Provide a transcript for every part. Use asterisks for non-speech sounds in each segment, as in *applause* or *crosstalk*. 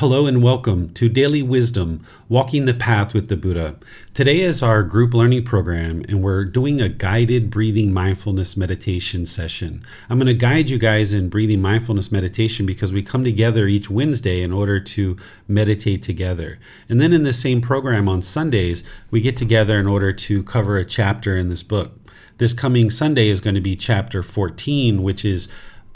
Hello and welcome to Daily Wisdom Walking the Path with the Buddha. Today is our group learning program, and we're doing a guided breathing mindfulness meditation session. I'm going to guide you guys in breathing mindfulness meditation because we come together each Wednesday in order to meditate together. And then in the same program on Sundays, we get together in order to cover a chapter in this book. This coming Sunday is going to be chapter 14, which is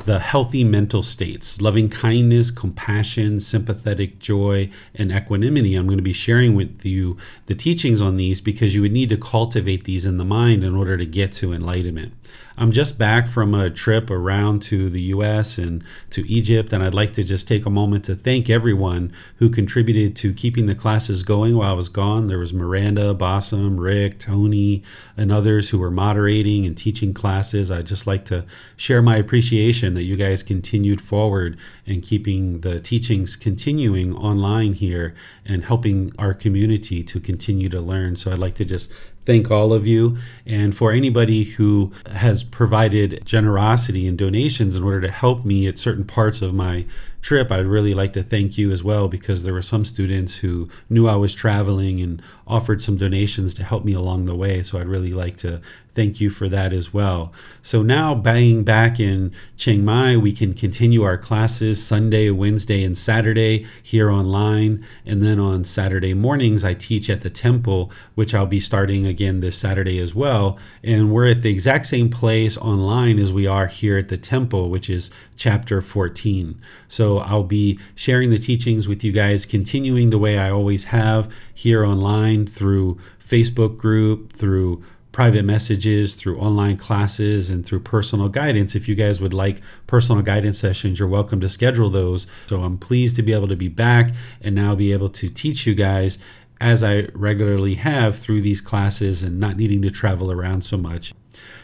the healthy mental states loving kindness, compassion, sympathetic joy, and equanimity. I'm going to be sharing with you the teachings on these because you would need to cultivate these in the mind in order to get to enlightenment. I'm just back from a trip around to the US and to Egypt, and I'd like to just take a moment to thank everyone who contributed to keeping the classes going while I was gone. There was Miranda, Bossum, Rick, Tony, and others who were moderating and teaching classes. I'd just like to share my appreciation that you guys continued forward and keeping the teachings continuing online here and helping our community to continue to learn. So I'd like to just thank all of you. And for anybody who has provided generosity and donations in order to help me at certain parts of my trip, I'd really like to thank you as well because there were some students who knew I was traveling and offered some donations to help me along the way. So I'd really like to thank you for that as well. So now being back in Chiang Mai, we can continue our classes Sunday, Wednesday, and Saturday here online. And then on Saturday mornings, I teach at the temple, which I'll be starting again this Saturday as well. And we're at the exact same place online as we are here at the temple, which is chapter 14. So I'll be sharing the teachings with you guys, continuing the way I always have here online through Facebook group, through private messages, through online classes, and through personal guidance. If you guys would like personal guidance sessions, you're welcome to schedule those. So I'm pleased to be able to be back and now be able to teach you guys as I regularly have through these classes and not needing to travel around so much.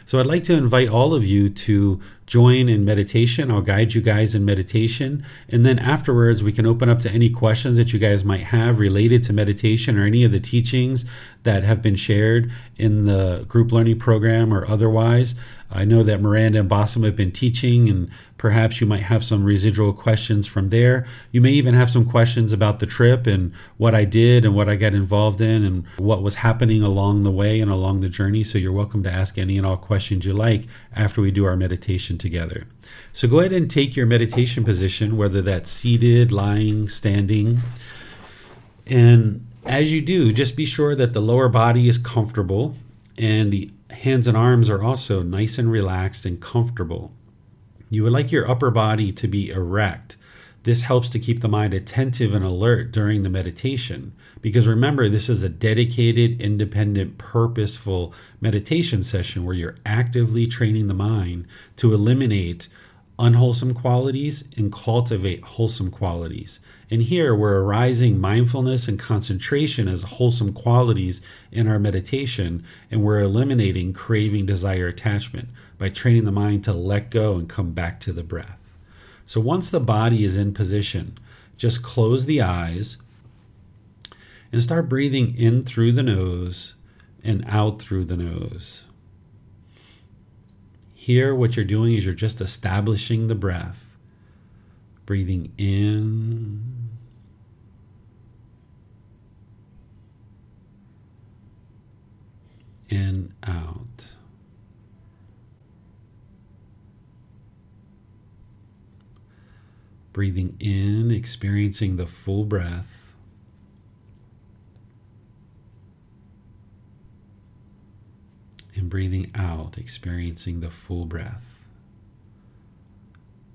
So I'd like to invite all of you to join in meditation. I'll guide you guys in meditation. And then afterwards, we can open up to any questions that you guys might have related to meditation or any of the teachings that have been shared in the group learning program or otherwise. I know that Miranda and Bossum have been teaching, and perhaps you might have some residual questions from there. You may even have some questions about the trip and what I did and what I got involved in and what was happening along the way and along the journey. So you're welcome to ask any and all questions you like after we do our meditation together. So go ahead and take your meditation position, whether that's seated, lying, standing. And as you do, just be sure that the lower body is comfortable and the hands and arms are also nice and relaxed and comfortable. You would like your upper body to be erect. This helps to keep the mind attentive and alert during the meditation. Because remember, this is a dedicated, independent, purposeful meditation session where you're actively training the mind to eliminate unwholesome qualities and cultivate wholesome qualities. And here we're arising mindfulness and concentration as wholesome qualities in our meditation, and we're eliminating craving, desire, attachment by training the mind to let go and come back to the breath. So once the body is in position, just close the eyes and start breathing in through the nose and out through the nose. Here, what you're doing is you're just establishing the breath. Breathing in. And out. Breathing in, experiencing the full breath. and breathing out, experiencing the full breath.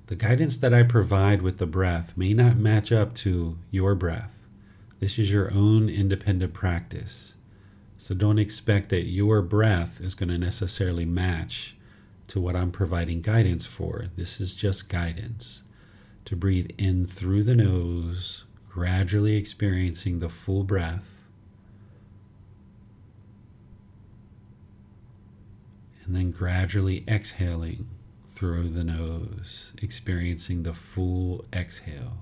The guidance that I provide with the breath may not match up to your breath. This is your own independent practice. So don't expect that your breath is going to necessarily match to what I'm providing guidance for. This is just guidance to breathe in through the nose, gradually experiencing the full breath. And then gradually exhaling through the nose, experiencing the full exhale.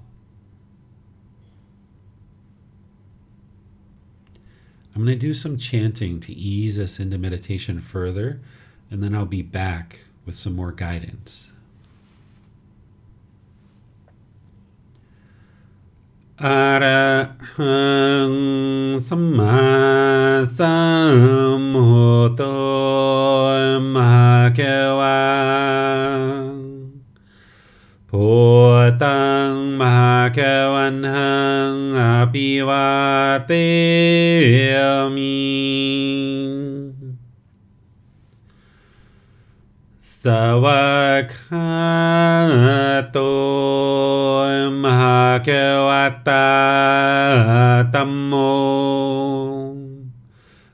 I'm going to do some chanting to ease us into meditation further, and then I'll be back with some more guidance. อะระหังสมมาสัมพุทโธมหาเกวัะพุทธังมหาเกวันหังอภิวาเตมิสวัสดี Bhagavata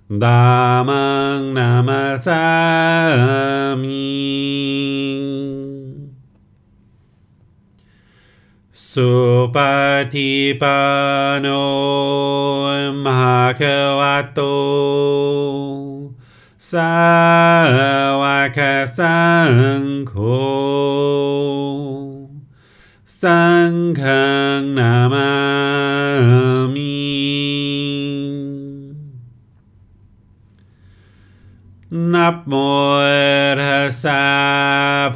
Dhammang Namasami. Supatipano Bhagavato Sawaka Sangho สังฆังนามามินับโมทัสสะ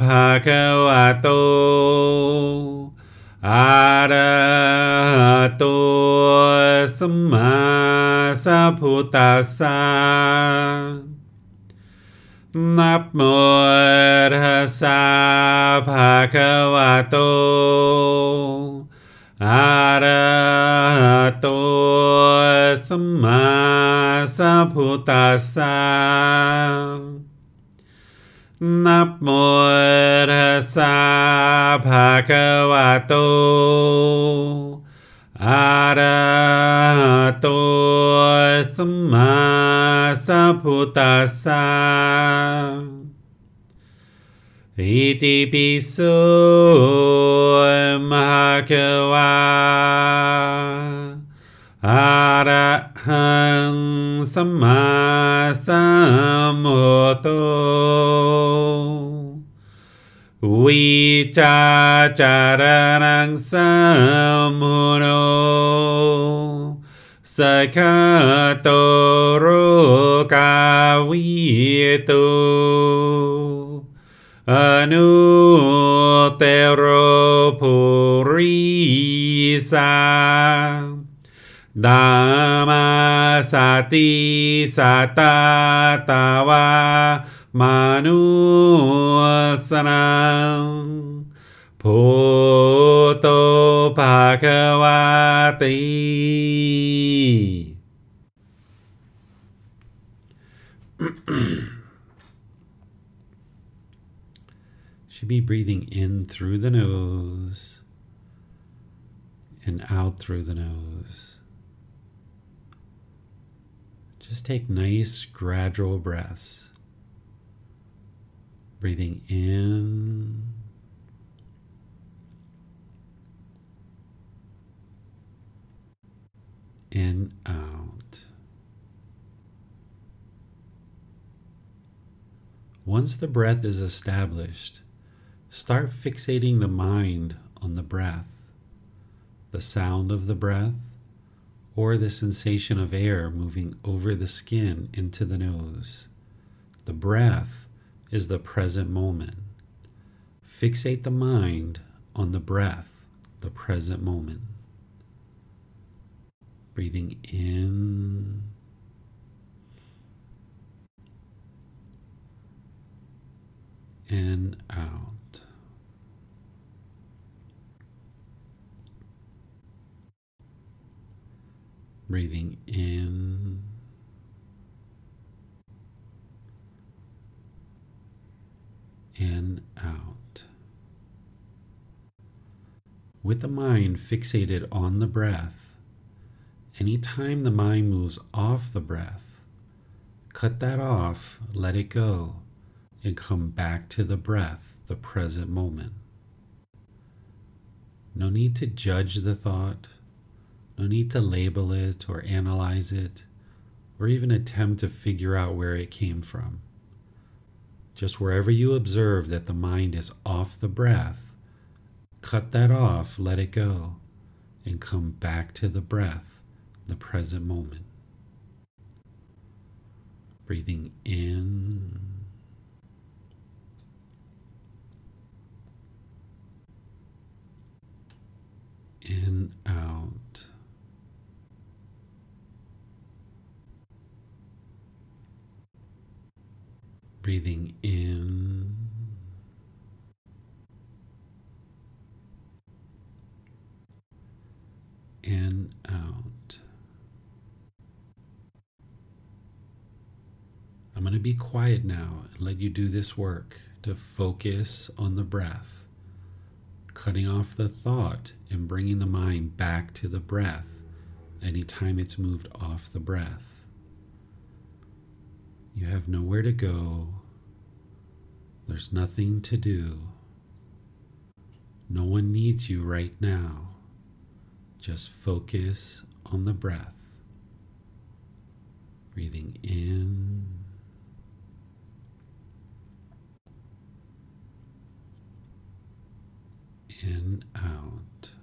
ภะคะวะโตอาระหะโตสัมมาสัพพุทธัสสะ นับโมทัสสะภะคะวะโตอะระหะโตสัมมาสัพพุทธัสสะนับโมทัสสะภะคะวะโตอะระหะโตสัมมา Sambuddhasa Iti bisu Mahakawa Arahang Sama Samoto. Wicca cararang samuno. Sakatoro. กาวิตุอนุเตโรภูริสาดามาสติสัตตาวามนุสนังโพโตภาควาติ *clears throat* Should be breathing in through the nose and out through the nose. Just take nice, gradual breaths. Breathing in and out. Once the breath is established, start fixating the mind on the breath, the sound of the breath, or the sensation of air moving over the skin into the nose. The breath is the present moment. Fixate the mind on the breath, the present moment. Breathing in and out. Breathing in in, out. With the mind fixated on the breath, anytime the mind moves off the breath, cut that off, let it go, and come back to the breath, the present moment. No need to judge the thought, no need to label it or analyze it, or even attempt to figure out where it came from. Just wherever you observe that the mind is off the breath, cut that off, let it go, and come back to the breath, the present moment. Breathing in. In, out. breathing in and out. I'm going to be quiet now and let you do this work to focus on the breath, cutting off the thought and bringing the mind back to the breath anytime it's moved off the breath. You have nowhere to go. There's nothing to do. No one needs you right now. Just focus on the breath. Breathing in in out.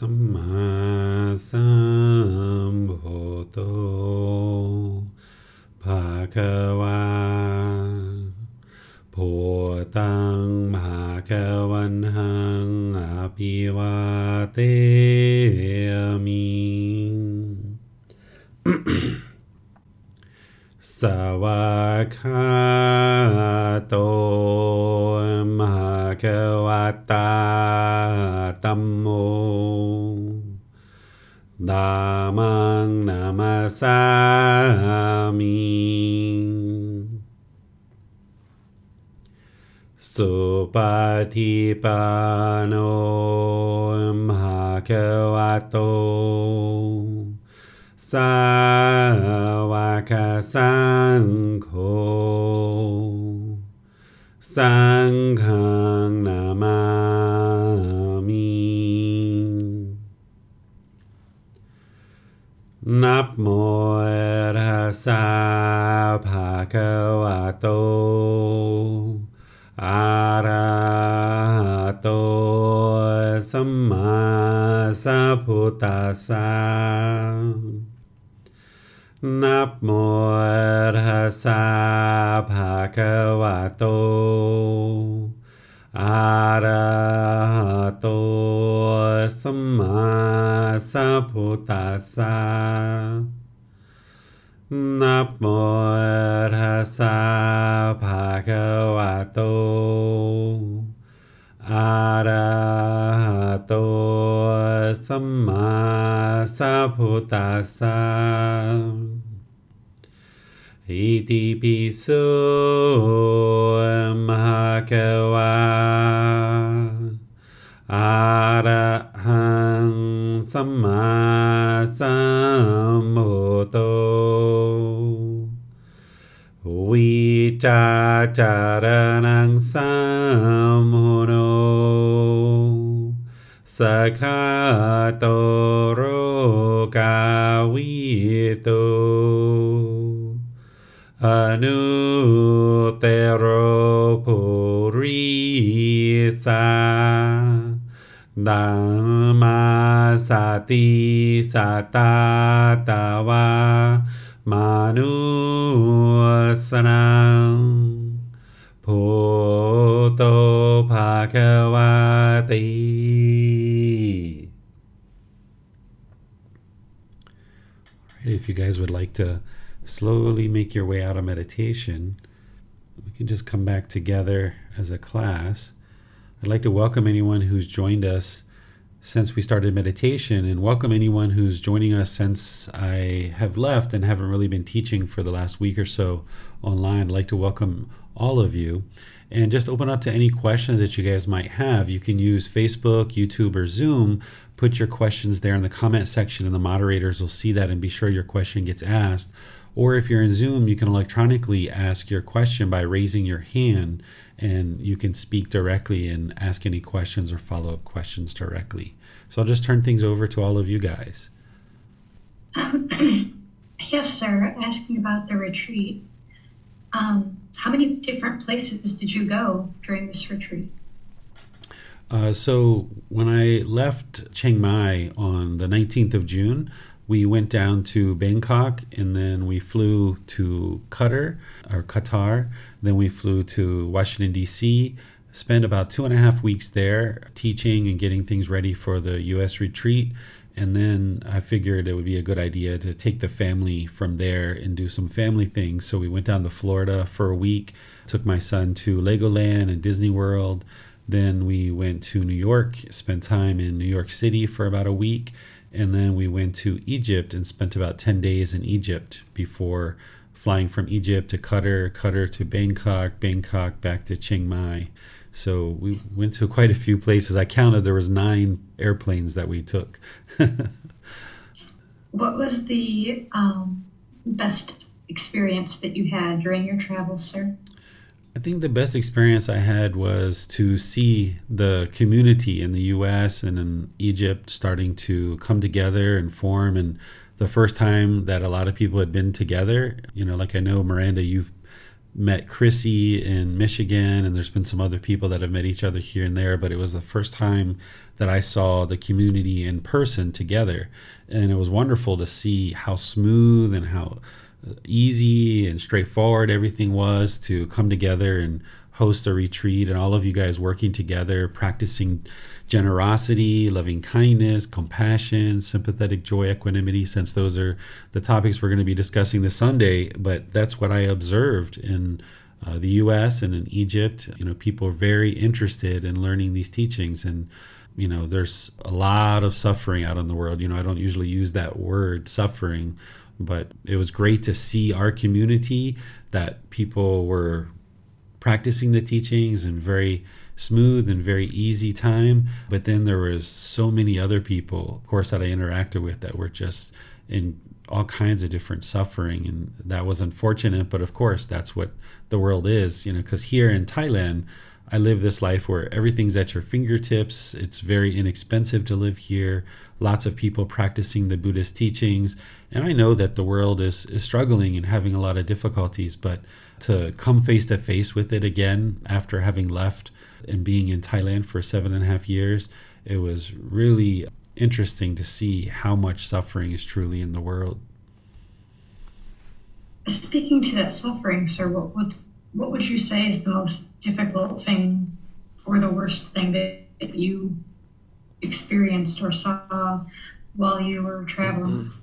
Sammasambhoto Bhagavad दामां नमसामि सुपथिपानो भगवतो सा वाकसङ्घो सङ्घं नमः นับโมตัสสะภะควะโต อะระหะโต สัมมาสัพพุทธัสสะนับโมตัสสะภะควะโต อะระโตสัมมาสัพพุทธัสสะนับโมตัสสะภะคะวะโตอะระหะโตสัมมาสัพพุทธัสสะ อิติปิโสมหะเกวาอะระหังสัมมาสัมพุทโตวิจาจารนังสัมโมโนสคาโตโรกาวิโต Anu Anuteropurisa Dhamma sati satatava manusanam Bhuto bhagavati If you guys would like to slowly make your way out of meditation, we can just come back together as a class. I'd like to welcome anyone who's joined us since we started meditation and welcome anyone who's joining us since I have left and haven't really been teaching for the last week or so online. I'd like to welcome all of you and just open up to any questions that you guys might have. You can use Facebook, YouTube, or Zoom. Put your questions there in the comment section, and the moderators will see that and be sure your question gets asked. Or if you're in Zoom, you can electronically ask your question by raising your hand, and you can speak directly and ask any questions or follow up questions directly. So I'll just turn things over to all of you guys. *coughs* Yes, sir. Asking about the retreat. Um, how many different places did you go during this retreat? Uh, so when I left Chiang Mai on the 19th of June, we went down to Bangkok and then we flew to Qatar or Qatar. Then we flew to Washington D.C. Spent about two and a half weeks there teaching and getting things ready for the U.S. retreat. And then I figured it would be a good idea to take the family from there and do some family things. So we went down to Florida for a week, took my son to Legoland and Disney World. Then we went to New York, spent time in New York City for about a week. And then we went to Egypt and spent about 10 days in Egypt before flying from Egypt to Qatar, Qatar to Bangkok, Bangkok back to Chiang Mai. So we went to quite a few places. I counted there was nine airplanes that we took. *laughs* What was the um, best experience that you had during your travels, sir? I think the best experience I had was to see the community in the US and in Egypt starting to come together and form. And the first time that a lot of people had been together, you know, like I know, Miranda, you've met Chrissy in Michigan, and there's been some other people that have met each other here and there, but it was the first time that I saw the community in person together. And it was wonderful to see how smooth and how easy and straightforward everything was to come together and host a retreat and all of you guys working together, practicing generosity, loving kindness, compassion, sympathetic joy, equanimity, since those are the topics we're going to be discussing this Sunday. But that's what I observed in uh, the U.S. and in Egypt. You know, people are very interested in learning these teachings, and you know, there's a lot of suffering out in the world. You know, I don't usually use that word suffering, but it was great to see our community that people were practicing the teachings and very smooth and very easy time. But then there was so many other people, of course, that I interacted with that were just in all kinds of different suffering, and that was unfortunate. But of course, that's what the world is, you know. Because here in Thailand, I live this life where everything's at your fingertips. It's very inexpensive to live here. Lots of people practicing the Buddhist teachings, and I know that the world is is struggling and having a lot of difficulties, but to come face to face with it again after having left and being in Thailand for seven and a half years, it was really interesting to see how much suffering is truly in the world. Speaking to that suffering, sir, what what, what would you say is the most difficult thing or the worst thing that you experienced or saw while you were traveling? Mm-hmm.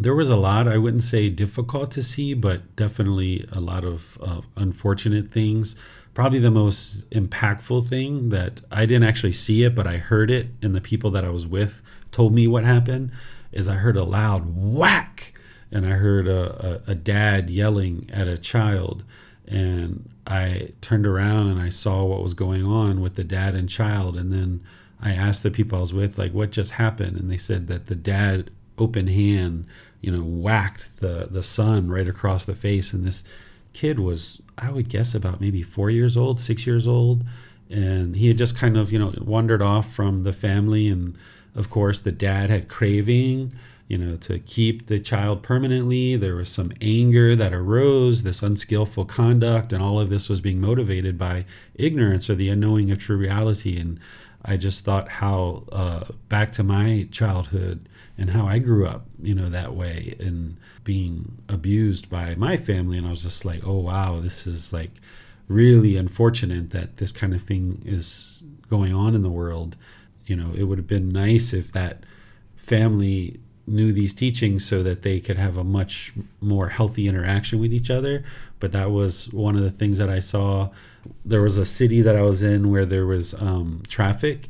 There was a lot, I wouldn't say difficult to see, but definitely a lot of, of unfortunate things. Probably the most impactful thing that I didn't actually see it, but I heard it, and the people that I was with told me what happened. Is I heard a loud whack, and I heard a, a, a dad yelling at a child, and I turned around and I saw what was going on with the dad and child, and then I asked the people I was with, like, what just happened, and they said that the dad, open hand, you know, whacked the the son right across the face, and this kid was I would guess about maybe four years old, six years old. And he had just kind of, you know, wandered off from the family. And of course, the dad had craving, you know, to keep the child permanently. There was some anger that arose, this unskillful conduct, and all of this was being motivated by ignorance or the unknowing of true reality. And I just thought how uh, back to my childhood and how I grew up, you know, that way and being abused by my family. And I was just like, oh, wow, this is like really unfortunate that this kind of thing is going on in the world. You know, it would have been nice if that family knew these teachings so that they could have a much more healthy interaction with each other. But that was one of the things that I saw. There was a city that I was in where there was um, traffic,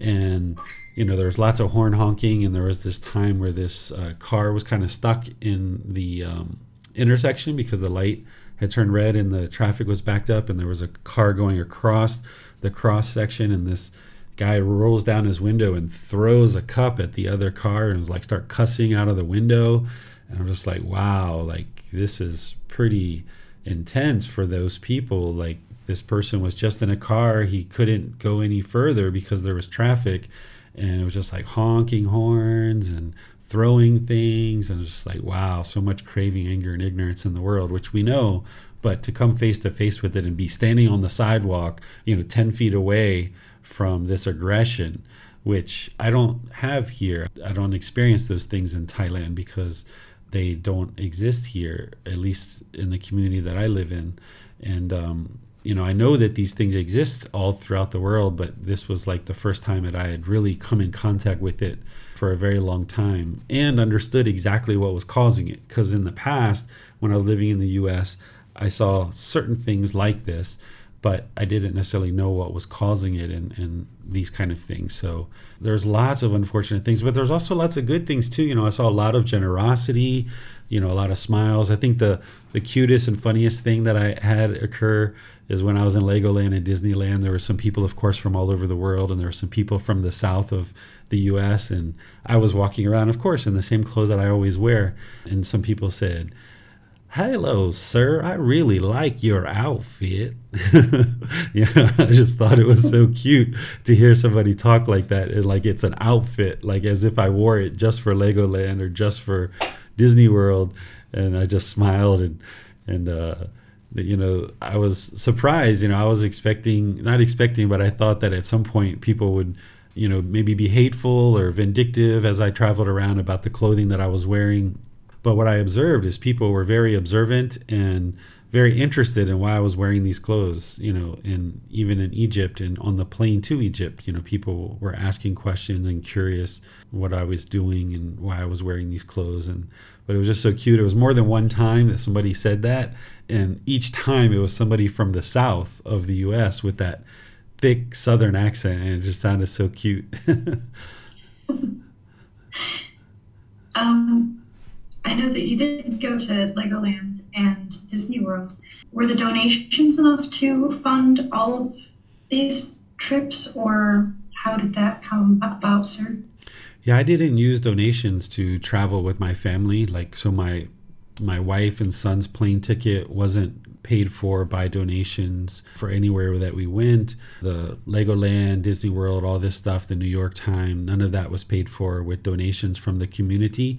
and you know there was lots of horn honking, and there was this time where this uh, car was kind of stuck in the um, intersection because the light had turned red and the traffic was backed up, and there was a car going across the cross section, and this guy rolls down his window and throws a cup at the other car and was like start cussing out of the window. And i'm just like wow like this is pretty intense for those people. Like this person was just in a car. He couldn't go any further because there was traffic and it was just like honking horns and throwing things and just like wow so much craving anger and ignorance in the world which we know but to come face to face with it and be standing on the sidewalk you know 10 feet away from this aggression, which I don't have here. I don't experience those things in Thailand because they don't exist here, at least in the community that I live in. And, um, you know, I know that these things exist all throughout the world, but this was like the first time that I had really come in contact with it for a very long time and understood exactly what was causing it. Because in the past, when I was living in the US, I saw certain things like this but I didn't necessarily know what was causing it and, and these kind of things. So there's lots of unfortunate things, but there's also lots of good things too. You know, I saw a lot of generosity, you know, a lot of smiles. I think the the cutest and funniest thing that I had occur is when I was in Legoland and Disneyland. There were some people, of course, from all over the world, and there were some people from the south of the U.S. And I was walking around, of course, in the same clothes that I always wear. And some people said, hello sir i really like your outfit *laughs* yeah i just thought it was so cute to hear somebody talk like that and like it's an outfit like as if i wore it just for legoland or just for disney world and i just smiled and and uh you know i was surprised you know i was expecting not expecting but i thought that at some point people would you know maybe be hateful or vindictive as i traveled around about the clothing that i was wearing. But what I observed is people were very observant and very interested in why I was wearing these clothes, you know, and even in Egypt and on the plane to Egypt, you know, people were asking questions and curious what I was doing and why I was wearing these clothes. And, but it was just so cute. It was more than one time that somebody said that. And each time it was somebody from the South of the US with that thick Southern accent. And it just sounded so cute. *laughs* um, I know that you did go to Legoland and Disney World. Were the donations enough to fund all of these trips, or how did that come about, sir? Yeah, I didn't use donations to travel with my family. Like, so my my wife and son's plane ticket wasn't paid for by donations for anywhere that we went. The Legoland, Disney World, all this stuff, the New York Times, none of that was paid for with donations from the community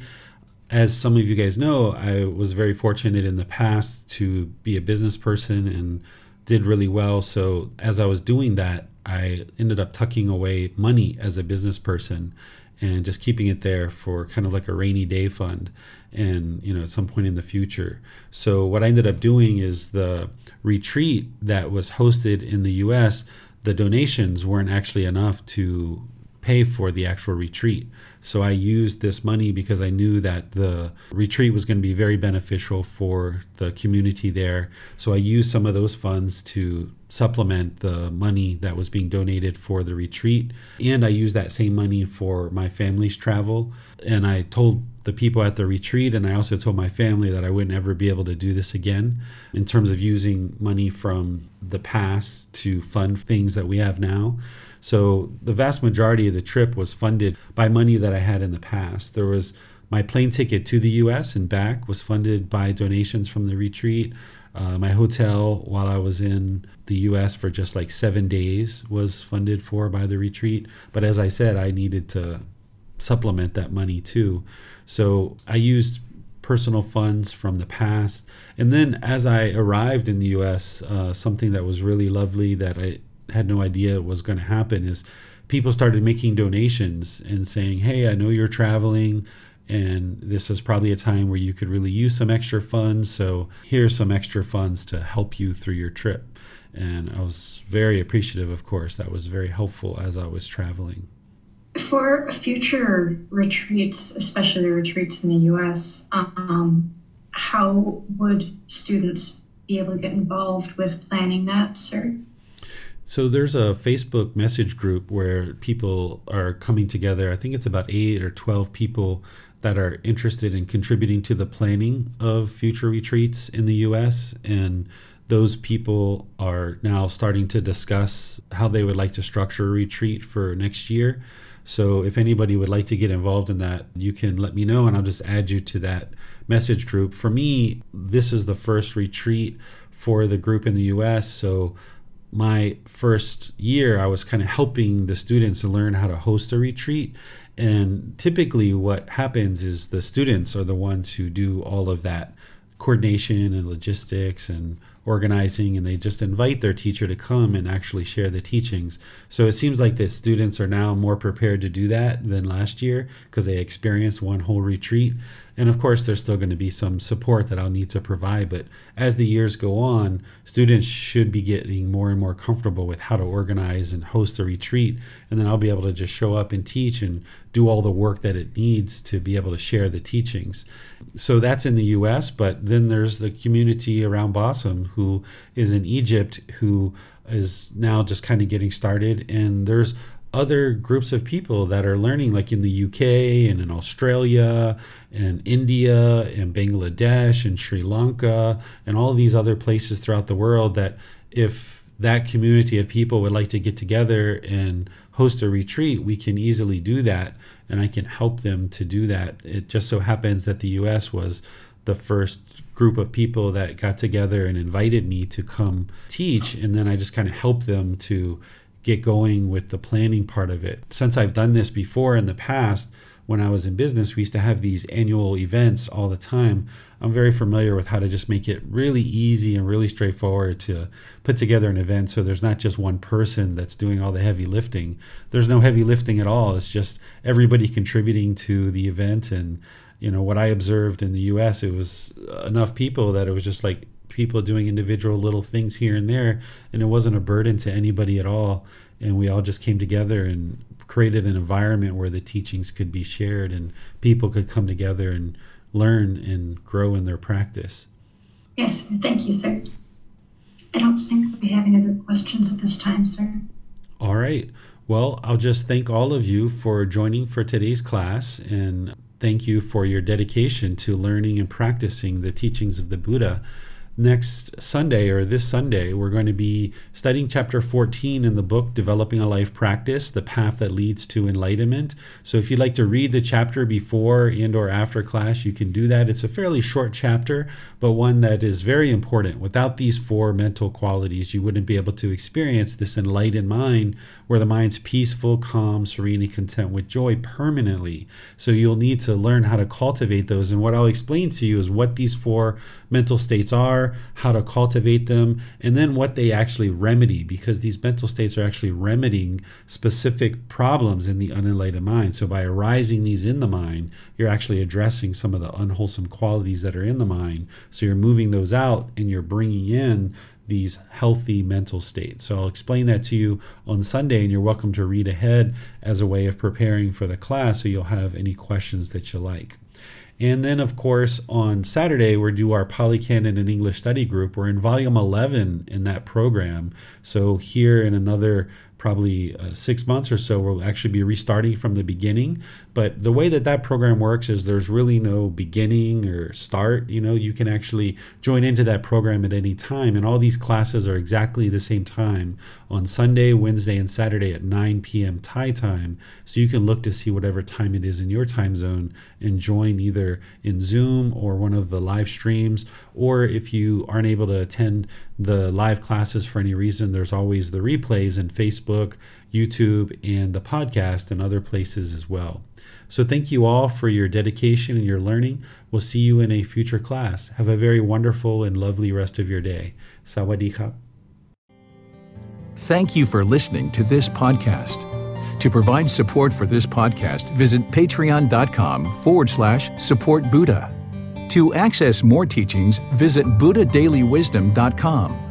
as some of you guys know, I was very fortunate in the past to be a business person and did really well. So as I was doing that, I ended up tucking away money as a business person and just keeping it there for kind of like a rainy day fund and you know at some point in the future so what i ended up doing is the retreat that was hosted in the us the donations weren't actually enough to pay for the actual retreat. So I used this money because I knew that the retreat was going to be very beneficial for the community there. So I used some of those funds to supplement the money that was being donated for the retreat. And I used that same money for my family's travel. And I told the people at the retreat, and I also told my family that I wouldn't ever be able to do this again in terms of using money from the past to fund things that we have now. So the vast majority of the trip was funded by money that I had in the past. There was my plane ticket to the US and back was funded by donations from the retreat. Uh, my hotel while I was in the US for just like seven days was funded for by the retreat. But as I said, I needed to supplement that money too. So I used personal funds from the past. And then as I arrived in the US, uh, something that was really lovely that I had no idea was going to happen is people started making donations and saying, "Hey, I know you're traveling." And this is probably a time where you could really use some extra funds. So, here's some extra funds to help you through your trip. And I was very appreciative, of course. That was very helpful as I was traveling. For future retreats, especially retreats in the US, um, how would students be able to get involved with planning that, sir? So there's a Facebook message group where people are coming together. I think it's about eight or 12 people that are interested in contributing to the planning of future retreats in the US. And those people are now starting to discuss how they would like to structure a retreat for next year. So if anybody would like to get involved in that, you can let me know and I'll just add you to that message group. For me, this is the first retreat for the group in the US. So my first year, I was kind of helping the students learn how to host a retreat. And typically, what happens is the students are the ones who do all of that coordination and logistics and organizing and they just invite their teacher to come and actually share the teachings. So it seems like the students are now more prepared to do that than last year because they experienced one whole retreat. And of course, there's still going to be some support that I'll need to provide. But as the years go on, students should be getting more and more comfortable with how to organize and host a retreat. And then I'll be able to just show up and teach and do all the work that it needs to be able to share the teachings. So that's in the US. But then there's the community around Bossom who is in Egypt who is now just kind of getting started. And there's other groups of people that are learning, like in the UK and in Australia and India and Bangladesh and Sri Lanka and all these other places throughout the world. That if that community of people would like to get together and host a retreat, we can easily do that. And I can help them to do that. It just so happens that the US was the first group of people that got together and invited me to come teach. And then I just kind of helped them to get going with the planning part of it. Since I've done this before in the past, when I was in business, we used to have these annual events all the time. I'm very familiar with how to just make it really easy and really straightforward to put together an event so there's not just one person that's doing all the heavy lifting. There's no heavy lifting at all. It's just everybody contributing to the event. And, you know, what I observed in the US, it was enough people that it was just like people doing individual little things here and there, and it wasn't a burden to anybody at all. And we all just came together and created an environment where the teachings could be shared and people could come together and learn and grow in their practice. Yes, thank you, sir. I don't think we have any other questions at this time, sir. All right. Well, I'll just thank all of you for joining for today's class and thank you for your dedication to learning and practicing the teachings of the Buddha next Sunday or this Sunday, we're going to be studying chapter 14 in the book Developing a Life Practice, the path that leads to enlightenment. So if you'd like to read the chapter before and or after class, you can do that. It's a fairly short chapter, but one that is very important. Without these four mental qualities, you wouldn't be able to experience this enlightened mind where the mind's peaceful, calm, serene, and content with joy permanently. So you'll need to learn how to cultivate those. And what I'll explain to you is what these four mental states are, how to cultivate them, and then what they actually remedy, because these mental states are actually remedying specific problems in the unenlightened mind. So by arising these in the mind, you're actually addressing some of the unwholesome qualities that are in the mind. So you're moving those out and you're bringing in these healthy mental states. So I'll explain that to you on Sunday, and you're welcome to read ahead as a way of preparing for the class so you'll have any questions that you like. And then, of course, on Saturday, we do our Pali Canon and English study group. We're in volume 11 in that program. So, here in another probably uh, six months or so, we'll actually be restarting from the beginning. But the way that that program works is there's really no beginning or start. You know, you can actually join into that program at any time. And all these classes are exactly the same time on Sunday, Wednesday, and Saturday at 9 p.m. Thai time. So you can look to see whatever time it is in your time zone and join either in Zoom or one of the live streams. Or if you aren't able to attend the live classes for any reason, there's always the replays in Facebook, YouTube, and the podcast and other places as well. So thank you all for your dedication and your learning. We'll see you in a future class. Have a very wonderful and lovely rest of your day. Sawadee Thank you for listening to this podcast. To provide support for this podcast, visit patreon.com forward slash support Buddha. To access more teachings, visit buddhadailywisdom.com.